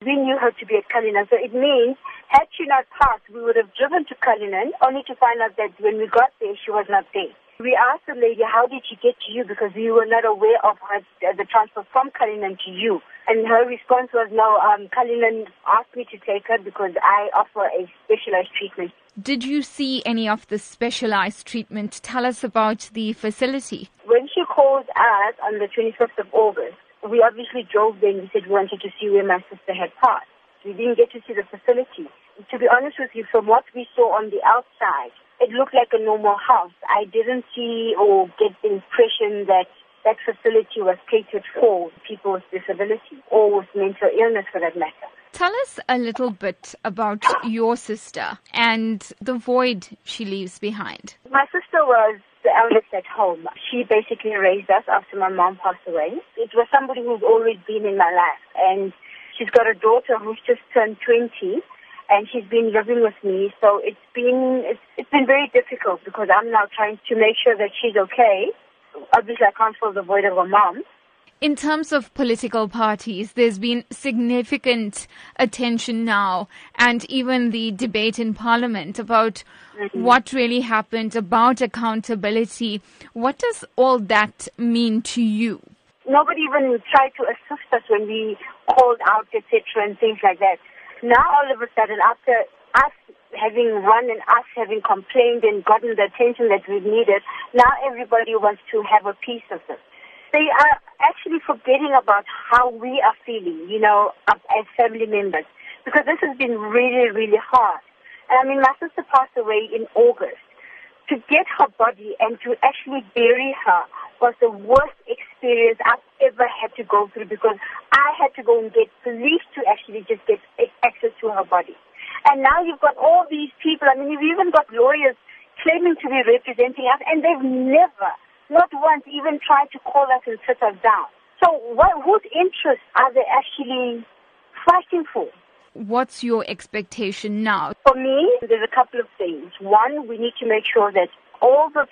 We knew her to be at Cullinan, so it means had she not passed, we would have driven to Cullinan only to find out that when we got there, she was not there. We asked the lady, how did she get to you? Because we were not aware of her, the transfer from Cullinan to you. And her response was, no, um, Cullinan asked me to take her because I offer a specialized treatment. Did you see any of the specialized treatment? Tell us about the facility. When she called us on the 25th of August, we obviously drove there and we said we wanted to see where my sister had passed. We didn't get to see the facility. To be honest with you, from what we saw on the outside, it looked like a normal house. I didn't see or get the impression that that facility was catered for people with disability or with mental illness for that matter. Tell us a little bit about your sister and the void she leaves behind. My sister was the eldest at home. She basically raised us after my mom passed away. It was somebody who's always been in my life and she's got a daughter who's just turned 20 and she's been living with me. So it's been it's, it's been very difficult because I'm now trying to make sure that she's okay. Obviously, I can't fill the void of a mom. In terms of political parties, there's been significant attention now, and even the debate in Parliament about mm-hmm. what really happened, about accountability. What does all that mean to you? Nobody even tried to assist us when we called out, etc., and things like that. Now all of a sudden, after us having run and us having complained and gotten the attention that we needed, now everybody wants to have a piece of it. They are actually forgetting about how we are feeling, you know, as family members, because this has been really, really hard. And I mean, my sister passed away in August. To get her body and to actually bury her was the worst experience I've ever had to go through because I had to go and get police to actually just get access to her body. And now you've got all these people. I mean, you've even got lawyers claiming to be representing us, and they've never, not once, even tried to call us and sit us down. So, what, whose interests are they actually fighting for? What's your expectation now? For me, there's a couple of things. One, we need to make sure that all the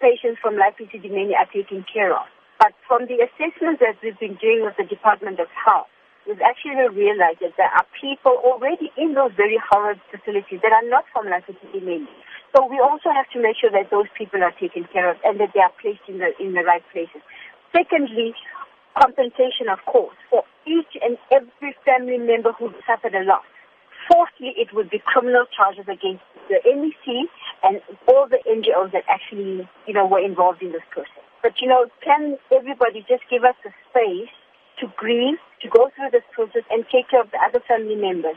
patients from Life Esidimeni are taken care of. But from the assessments that we've been doing with the Department of Health, we've actually realized that there are people already in those very horrid facilities that are not from Life Esidimeni. So we also have to make sure that those people are taken care of and that they are placed in the in the right places. Secondly, compensation, of course, for each and every family member who suffered a loss. Fourthly, it would be criminal charges against the MEC and all the NGOs that actually, you know, were involved in this process. But, you know, can everybody just give us the space to grieve, to go through this process and take care of the other family members?